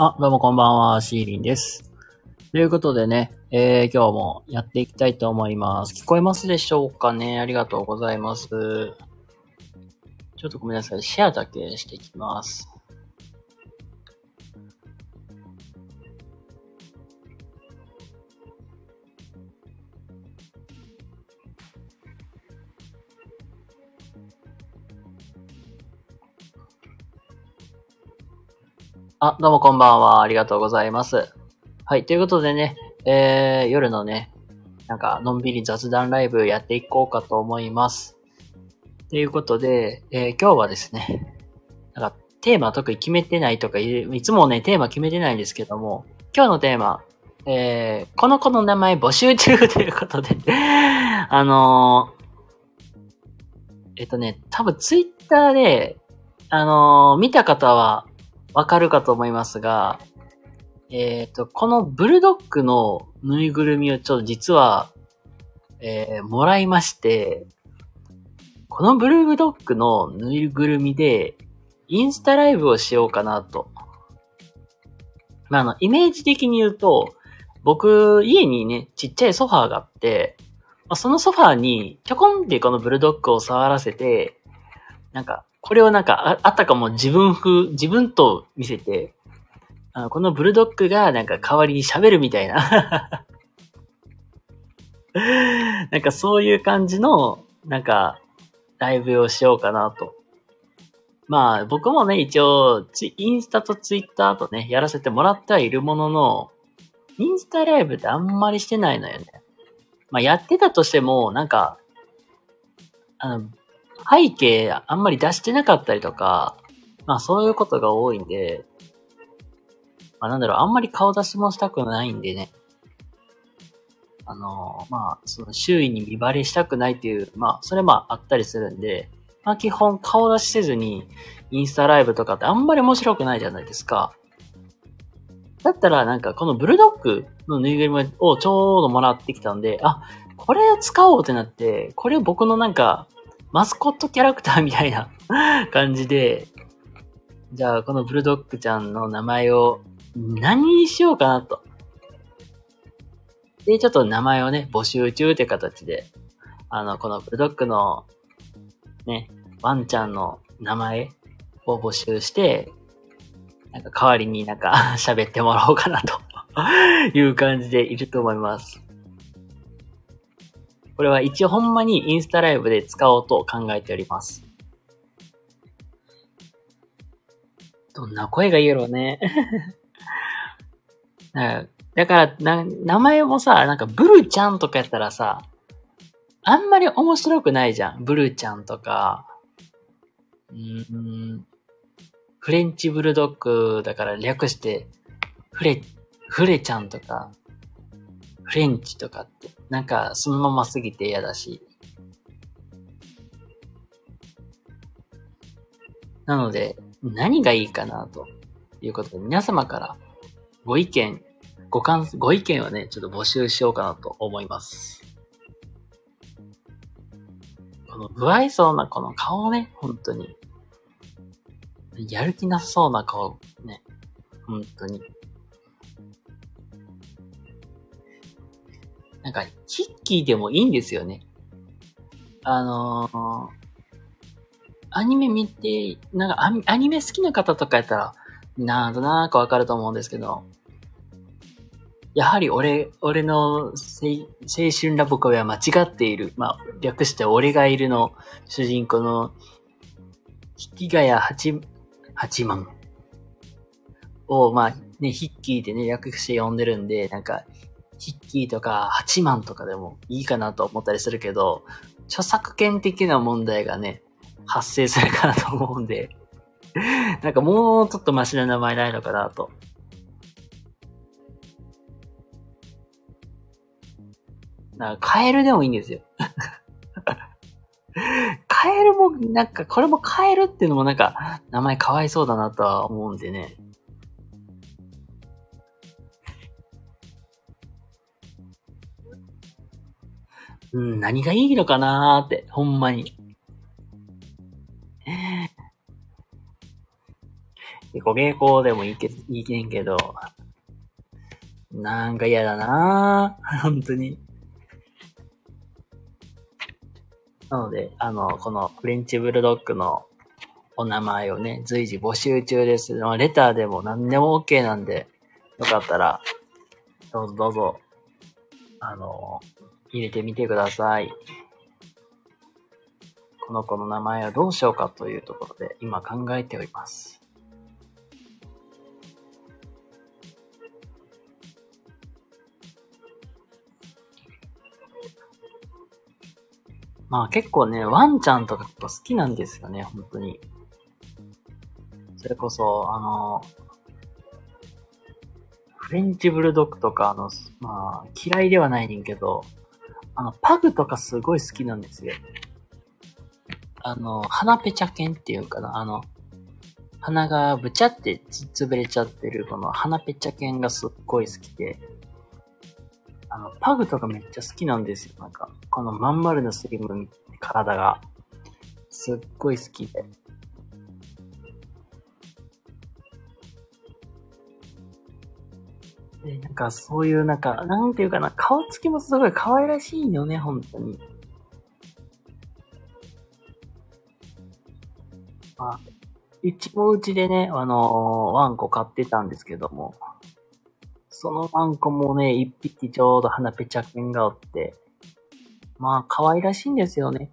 あ、どうもこんばんは、シーリンです。ということでね、えー、今日もやっていきたいと思います。聞こえますでしょうかね？ありがとうございます。ちょっとごめんなさい、シェアだけしていきます。あ、どうもこんばんは。ありがとうございます。はい、ということでね、えー、夜のね、なんか、のんびり雑談ライブやっていこうかと思います。ということで、えー今日はですね、なんか、テーマ特に決めてないとかい、つもね、テーマ決めてないんですけども、今日のテーマ、えー、この子の名前募集中 ということで、あのーえっとね、多分ツイッターで、あのー見た方はわかるかと思いますが、えっ、と、このブルドッグのぬいぐるみをちょっと実は、えーもらいまして、このブルードッグのぬいぐるみで、インスタライブをしようかなと。まあ、あの、イメージ的に言うと、僕、家にね、ちっちゃいソファーがあって、まあ、そのソファーに、ちょこんってこのブルドッグを触らせて、なんか、これをなんか、ああったかも自分風、自分と見せて、あこのブルドッグがなんか代わりに喋るみたいな。なんかそういう感じの、なんか、ライブをしようかなと。まあ僕もね、一応、インスタとツイッターとね、やらせてもらってはいるものの、インスタライブってあんまりしてないのよね。まあやってたとしても、なんか、あの、背景あんまり出してなかったりとか、まあそういうことが多いんで、まあなんだろう、あんまり顔出しもしたくないんでね。あのまあ、その周囲に見バレしたくないっていう、まあ、それまああったりするんで、まあ基本顔出しせずに、インスタライブとかってあんまり面白くないじゃないですか。だったらなんかこのブルドッグのぬいぐるみをちょうどもらってきたんで、あ、これを使おうってなって、これを僕のなんか、マスコットキャラクターみたいな 感じで、じゃあこのブルドッグちゃんの名前を何にしようかなと。で、ちょっと名前をね、募集中って形で、あの、このブルドッグの、ね、ワンちゃんの名前を募集して、なんか代わりになんか 喋ってもらおうかなと いう感じでいると思います。これは一応ほんまにインスタライブで使おうと考えております。どんな声がいいやろうね。だからな、名前もさ、なんかブルちゃんとかやったらさ、あんまり面白くないじゃん。ブルちゃんとか、うん、フレンチブルドッグだから略して、フレ、フレちゃんとか、フレンチとかって、なんかそのまますぎて嫌だし。なので、何がいいかなということで、皆様からご意見、ご感、ご意見をね、ちょっと募集しようかなと思います。この不愛想なこの顔ね、本当に。やる気なさそうな顔ね、本当に。なんか、ヒッキーでもいいんですよね。あのーアニメ見て、なんかアニアニメ好きな方とかやったら、なんとなくわかると思うんですけど、やはり俺、俺の青春ラブコメは間違っている。まあ、略して俺がいるの主人公の、引谷八、八幡を、まあ、ね、ヒッキーでね、略して呼んでるんで、なんか、ヒッキーとか八幡とかでもいいかなと思ったりするけど、著作権的な問題がね、発生するかなと思うんで、なんかもうちょっとマシな名前ないのかなと。なんかカエルでもいいんですよ。カエルも、なんか、これもカエルっていうのもなんか、名前かわいそうだなとは思うんでね。うん、何がいいのかなーって、ほんまに。結構傾向でもいいけいいけんけど、なんか嫌だなぁ。本当に。なので、あの、このフレンチブルドッグのお名前をね、随時募集中です。まあ、レターでも何でも OK なんで、よかったら、どうぞどうぞ、あの、入れてみてください。この子の名前はどうしようかというところで今考えております。まあ結構ね、ワンちゃんとか好きなんですよね、本当に。それこそ、あの、フレンチブルドッグとか、あの、まあ、嫌いではないねんけど、あの、パグとかすごい好きなんですよ。あの、鼻ペチャ犬っていうかな、あの、鼻がぶちゃって潰れちゃってる、この鼻ペチャ犬がすっごい好きで、あの、パグとかめっちゃ好きなんですよ。なんか、このまん丸のスリム体が、すっごい好きで。で、なんかそういうなんか、なんていうかな、顔つきもすごい可愛らしいよね、本当に。まあ、うちもうちでね、あのー、ワンコ飼ってたんですけども、そのワンコもね、一匹ちょうど鼻ぺちゃけんがおって、まあ、可愛らしいんですよね。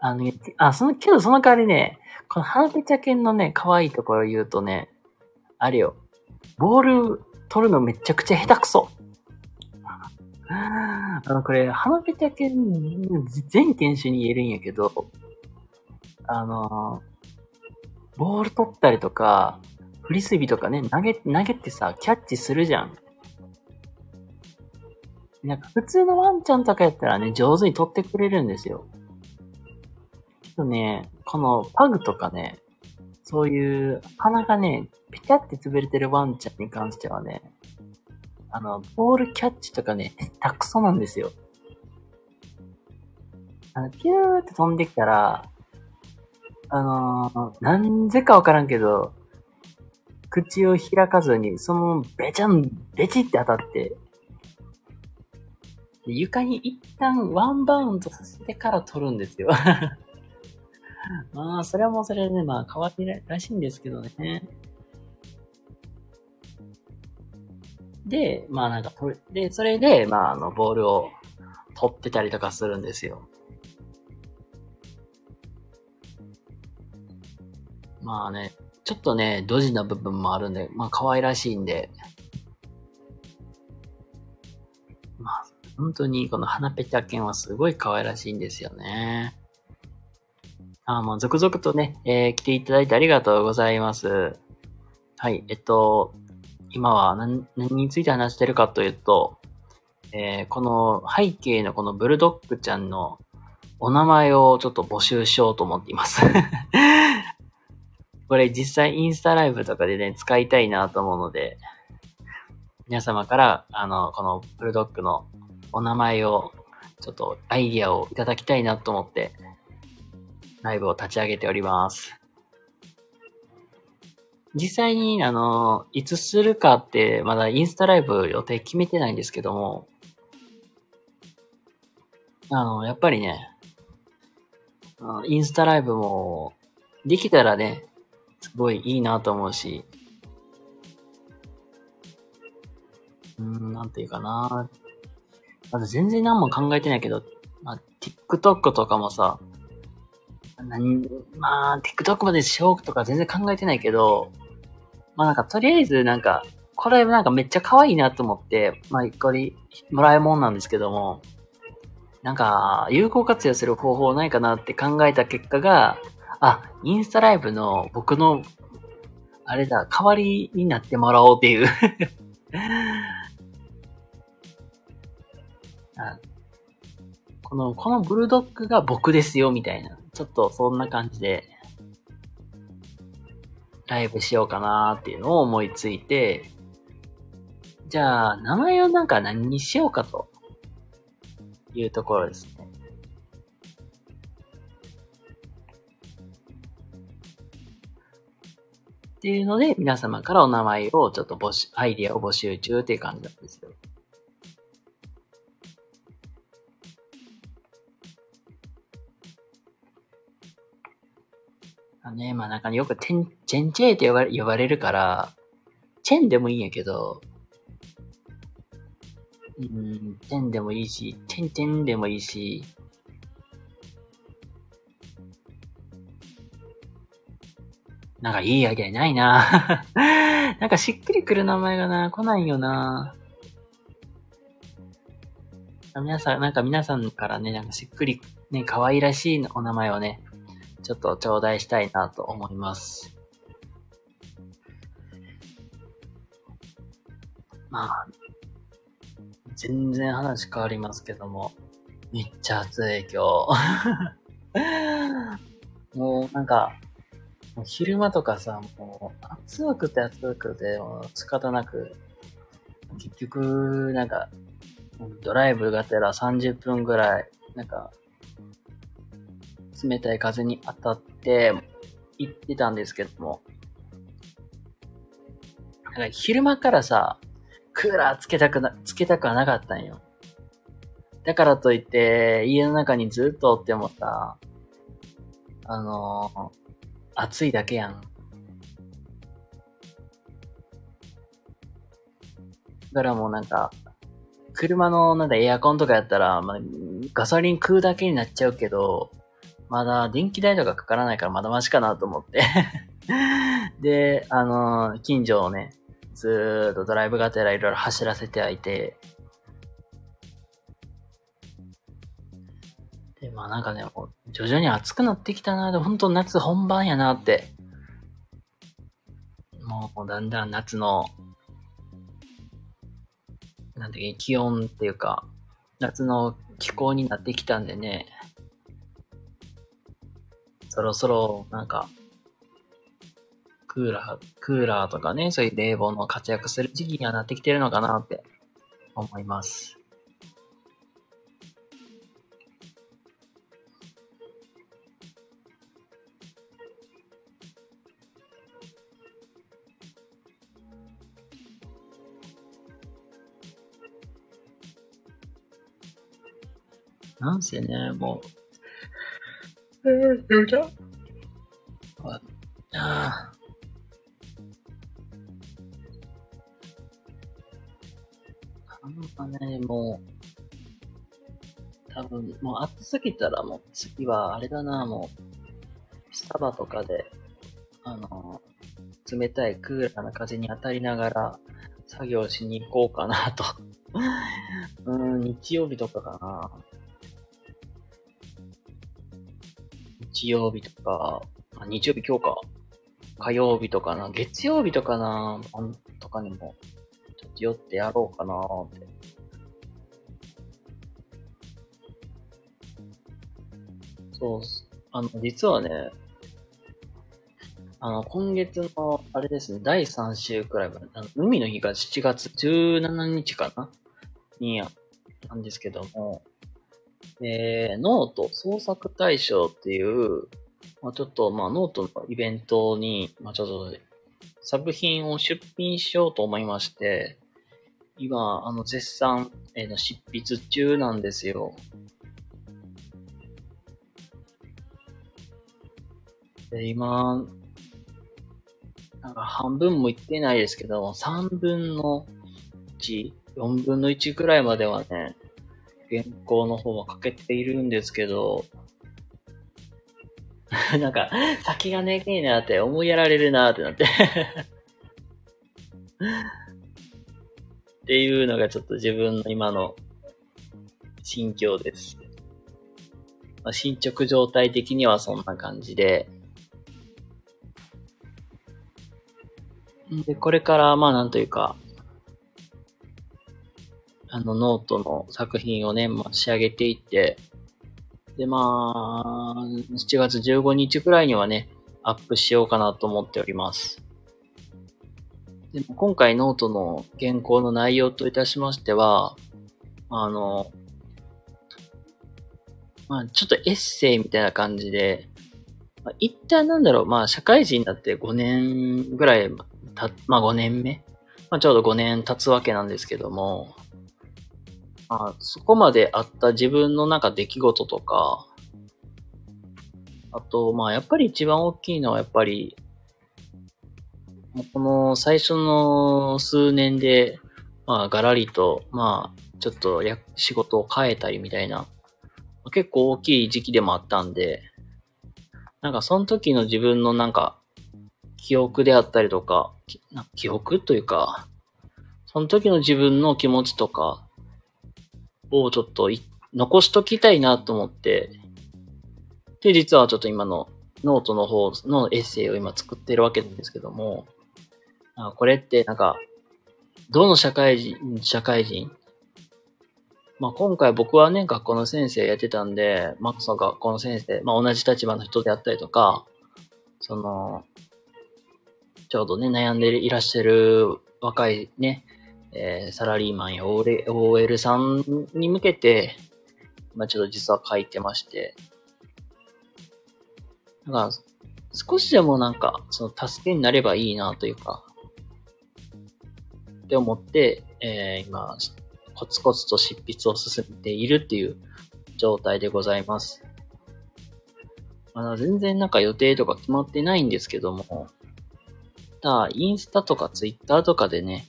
あの、あ、その、けどその代わりね、この鼻ぺちゃけんのね、可愛いところを言うとね、あれよ、ボール取るのめちゃくちゃ下手くそ。あの、これ、鼻ぺちゃけ、全犬種に言えるんやけど、あの、ボール取ったりとか、フリスビーとかね、投げ、投げてさ、キャッチするじゃん。なんか普通のワンちゃんとかやったらね、上手に取ってくれるんですよ。けどね、このパグとかね、そういう鼻がね、ペタって潰れてるワンちゃんに関してはね、あの、ボールキャッチとかね、たくそなんですよ。あの、ピューって飛んできたら、あのー、なんぜかわからんけど、口を開かずに、そのべちゃん、べちって当たって、床に一旦ワンバウンドさせてから取るんですよ。まあ、それはもうそれでね、まあ、可愛いらしいんですけどね。で、まあなんか、で、それで、まあ、あの、ボールを取ってたりとかするんですよ。まあね、ちょっとね、ドジな部分もあるんで、まあ可愛らしいんで、まあ、本当にこの花ペチャ犬はすごい可愛らしいんですよね。あ、もう続々とね、えー、来ていただいてありがとうございます。はい、えっと、今は何何について話してるかというと、えー、この背景のこのブルドッグちゃんのお名前をちょっと募集しようと思っています これ実際インスタライブとかでね、使いたいなと思うので、皆様から、あの、このブルドッグのお名前を、ちょっとアイディアをいただきたいなと思って、ライブを立ち上げております。実際に、あの、いつするかって、まだインスタライブ予定決めてないんですけども、あの、やっぱりね、インスタライブも、できたらね、すごいいいなと思うし、うん、なんていうかな。まだ全然何も考えてないけど、まあ、TikTok とかもさ、何まあ、TikTok までしようとか全然考えてないけど、まあなんかとりあえずなんか、これなんかめっちゃ可愛いなと思って、まあこれもらえもんなんですけども、なんか有効活用する方法ないかなって考えた結果が、あ、インスタライブの僕の、あれだ、代わりになってもらおうっていう この、このブルドッグが僕ですよ、みたいな。ちょっとそんな感じで、ライブしようかなっていうのを思いついて、じゃあ、名前をなんか何にしようかというところですね。っていうので、皆様からお名前をちょっと募集、アイディアを募集中っていう感じなんですよ。あね、まあなんかねよくテン、チェンチェーって呼ばれ呼ばれるから、チェンでもいいんやけど、うん、チェンでもいいし、チェンチェンでもいいし、なんかいいアイデアないな。なんかしっくりくる名前がな、来ないよな。皆さん、なんか皆さんからね、なんかしっくり、ね、可愛らしいお名前をね、ちょっと頂戴したいなと思います。まあ、全然話変わりますけども、めっちゃ暑い今日。もうなんか、もう昼間とかさ、もう暑くて暑くて、もう仕方なく、結局、なんか、ドライブがてら30分ぐらい、なんか、冷たい風に当たって行ってたんですけども、なんか昼間からさ、クーラーつけたくな、つけたくはなかったんよ。だからといって、家の中にずっとおってもさ、あのー、暑いだけやん。だからもうなんか、車のなんだエアコンとかやったら、まあ、ガソリン食うだけになっちゃうけど、まだ電気代とかかからないからまだマシかなと思って。で、あのー、近所をね、ずーっとドライブがてらいろいろ走らせてはいて、で、まあなんかね、徐々に暑くなってきたなで、本当夏本番やなって。もうだんだん夏の、なんていう、気温っていうか、夏の気候になってきたんでね、そろそろ、なんか、クーラー、クーラーとかね、そういう冷房の活躍する時期にはなってきてるのかなって思います。なんせね、もう、よいしょ。ああ。なんかね、もう、多分、もう暑すぎたらもう次はあれだな、もう、スタバとかで、あの、冷たいクーラーな風に当たりながら作業しに行こうかなと。うん、日曜日とかかな。日曜日とか、あ日曜日今日か、火曜日とかな、月曜日とかな、とかにも、ちょっと寄ってやろうかなって。そう、あの、実はね、あの、今月の、あれですね、第3週くらいまで、あの海の日が7月17日かな？にや、なんですけども、えー、ノート創作大賞っていう、まあ、ちょっと、まあ、ノートのイベントに、まあ、ちょっと、作品を出品しようと思いまして、今、あの、絶賛、えー、の執筆中なんですよ。で、今、なんか半分もいってないですけど、3分の1、4分の1くらいまではね、原稿の方は書けているんですけど、なんか、先がねえなって思いやられるなってなって っていうのがちょっと自分の今の心境です。まあ、進捗状態的にはそんな感じで。で、これからまあなんというか、あの、ノートの作品をね、まあ、仕上げていって、で、まあ、7月15日くらいにはね、アップしようかなと思っております。でも今回ノートの原稿の内容といたしましては、あの、まあ、ちょっとエッセイみたいな感じで、まあ、一旦なんだろう、まあ、社会人になって5年ぐらいた、まあ5年目？まあちょうど5年経つわけなんですけども、まあ、そこまであった自分のなんか出来事とか、あと、まあやっぱり一番大きいのはやっぱり、この最初の数年で、まあガラリと、まあちょっとや仕事を変えたりみたいな、結構大きい時期でもあったんで、なんかその時の自分のなんか、記憶であったりとか、記憶というか、その時の自分の気持ちとかをちょっと残しときたいなと思って、で、実はちょっと今のノートの方のエッセイを今作ってるわけなんですけども、あこれってなんか、どの社会人、社会人？まあ、今回僕はね、学校の先生やってたんで、まあ、その学校の先生、まあ、同じ立場の人であったりとか、その、ちょうどね、悩んでいらっしゃる若いね、えー、サラリーマンや OL さんに向けて、まあ、ちょっと実は書いてまして、だか、少しでもなんか、その助けになればいいなというか、って思って、えー、今、コツコツと執筆を進めているっていう状態でございます。まだ全然なんか予定とか決まってないんですけども、ただ、インスタとかツイッターとかでね、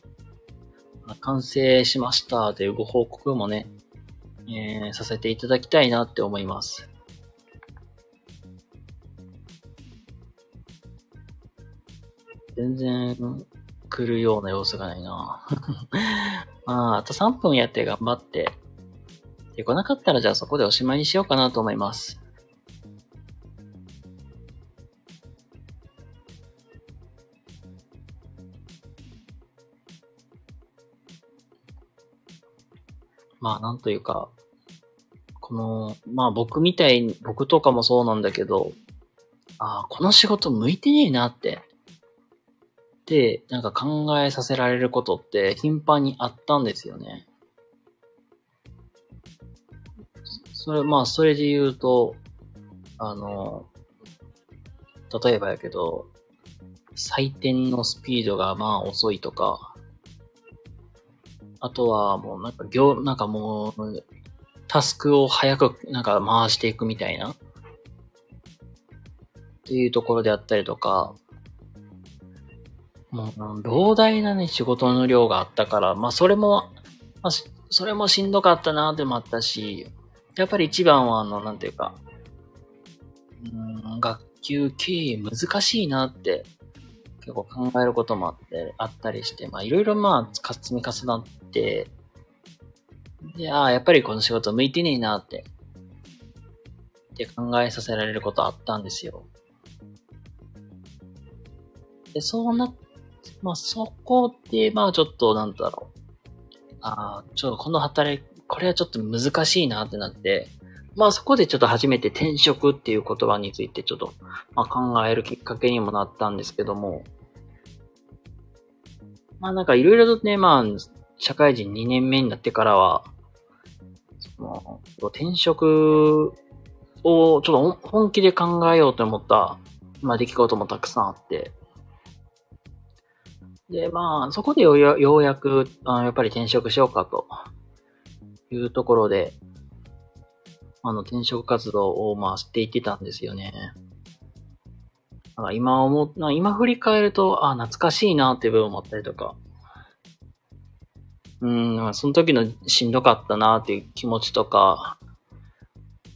完成しましたというご報告もね、えー、させていただきたいなって思います。全然来るような様子がないな まあ、あと3分やって頑張って。で、来なかったらじゃあそこでおしまいにしようかなと思います。まあ、なんというか、この、まあ僕みたいに、僕とかもそうなんだけど、ああ、この仕事向いてねえなってで、なんか考えさせられることって頻繁にあったんですよね。それ、まあ、それで言うと、あの、例えばやけど、採点のスピードがまあ遅いとか、あとはもうなんか業、なんかもう、タスクを早くなんか回していくみたいな、っていうところであったりとか、もう、膨大なね、仕事の量があったから、まあ、それも、まあ、それもしんどかったな、でもあったし、やっぱり一番は、あの、なんていうか、うん、学級経営難しいなって、結構考えることもあって、あったりして、まあ、いろいろまあ、積み重なって、で、ああ、やっぱりこの仕事向いてねえなって、って考えさせられることあったんですよ。で、そうなまあ、そこで、まあ、ちょっと、なんだろう。ああ、ちょっとこの働き、これはちょっと難しいなってなって、まあそこでちょっと初めて転職っていう言葉についてちょっと、まあ、考えるきっかけにもなったんですけども、まあなんかいろいろとね、まあ、社会人2年目になってからは、その転職をちょっと本気で考えようと思った、まあ出来事もたくさんあって、で、まあ、そこでようやくあ、やっぱり転職しようかというところで、あの、転職活動を、まあ、していってたんですよね。だから今思、今振り返ると、あ、懐かしいなっていう部分もあったりとか、うん、その時のしんどかったなっていう気持ちとか、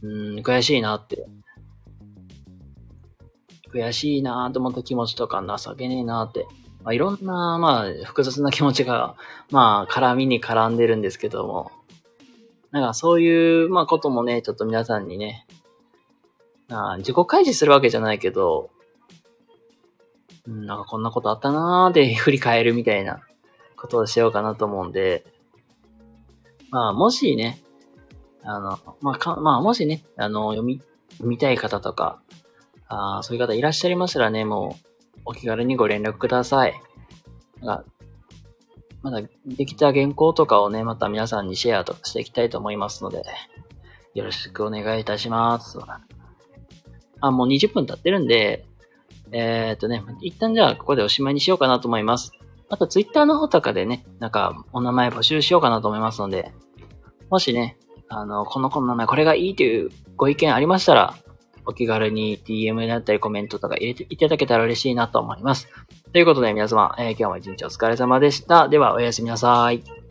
うん、悔しいなって。悔しいなと思った気持ちとか情けねえなって。まあ、いろんな、まあ、複雑な気持ちが、まあ、絡みに絡んでるんですけども、なんかそういう、まあ、こともね、ちょっと皆さんにね、あ自己開示するわけじゃないけど、うん、なんかこんなことあったなーで振り返るみたいな。ことをしようかなと思うんで、まあ、もしね、あの、まあ、か、まあ、もしね、あの、読み、読みたい方とか、あそういう方いらっしゃいましたらね、もう、お気軽にご連絡ください。まだできた原稿とかをね、また皆さんにシェアとかしていきたいと思いますので、よろしくお願いいたします。あ、もう20分経ってるんで、えー、っとね、一旦じゃあここでおしまいにしようかなと思います。あとツイッターの方とかでね、なんかお名前募集しようかなと思いますので、もしね、あの、この子の名前これがいいというご意見ありましたら、お気軽に DM だったりコメントとか入れていただけたら嬉しいなと思います。ということで皆様、えー、今日も一日お疲れ様でした。ではおやすみなさい。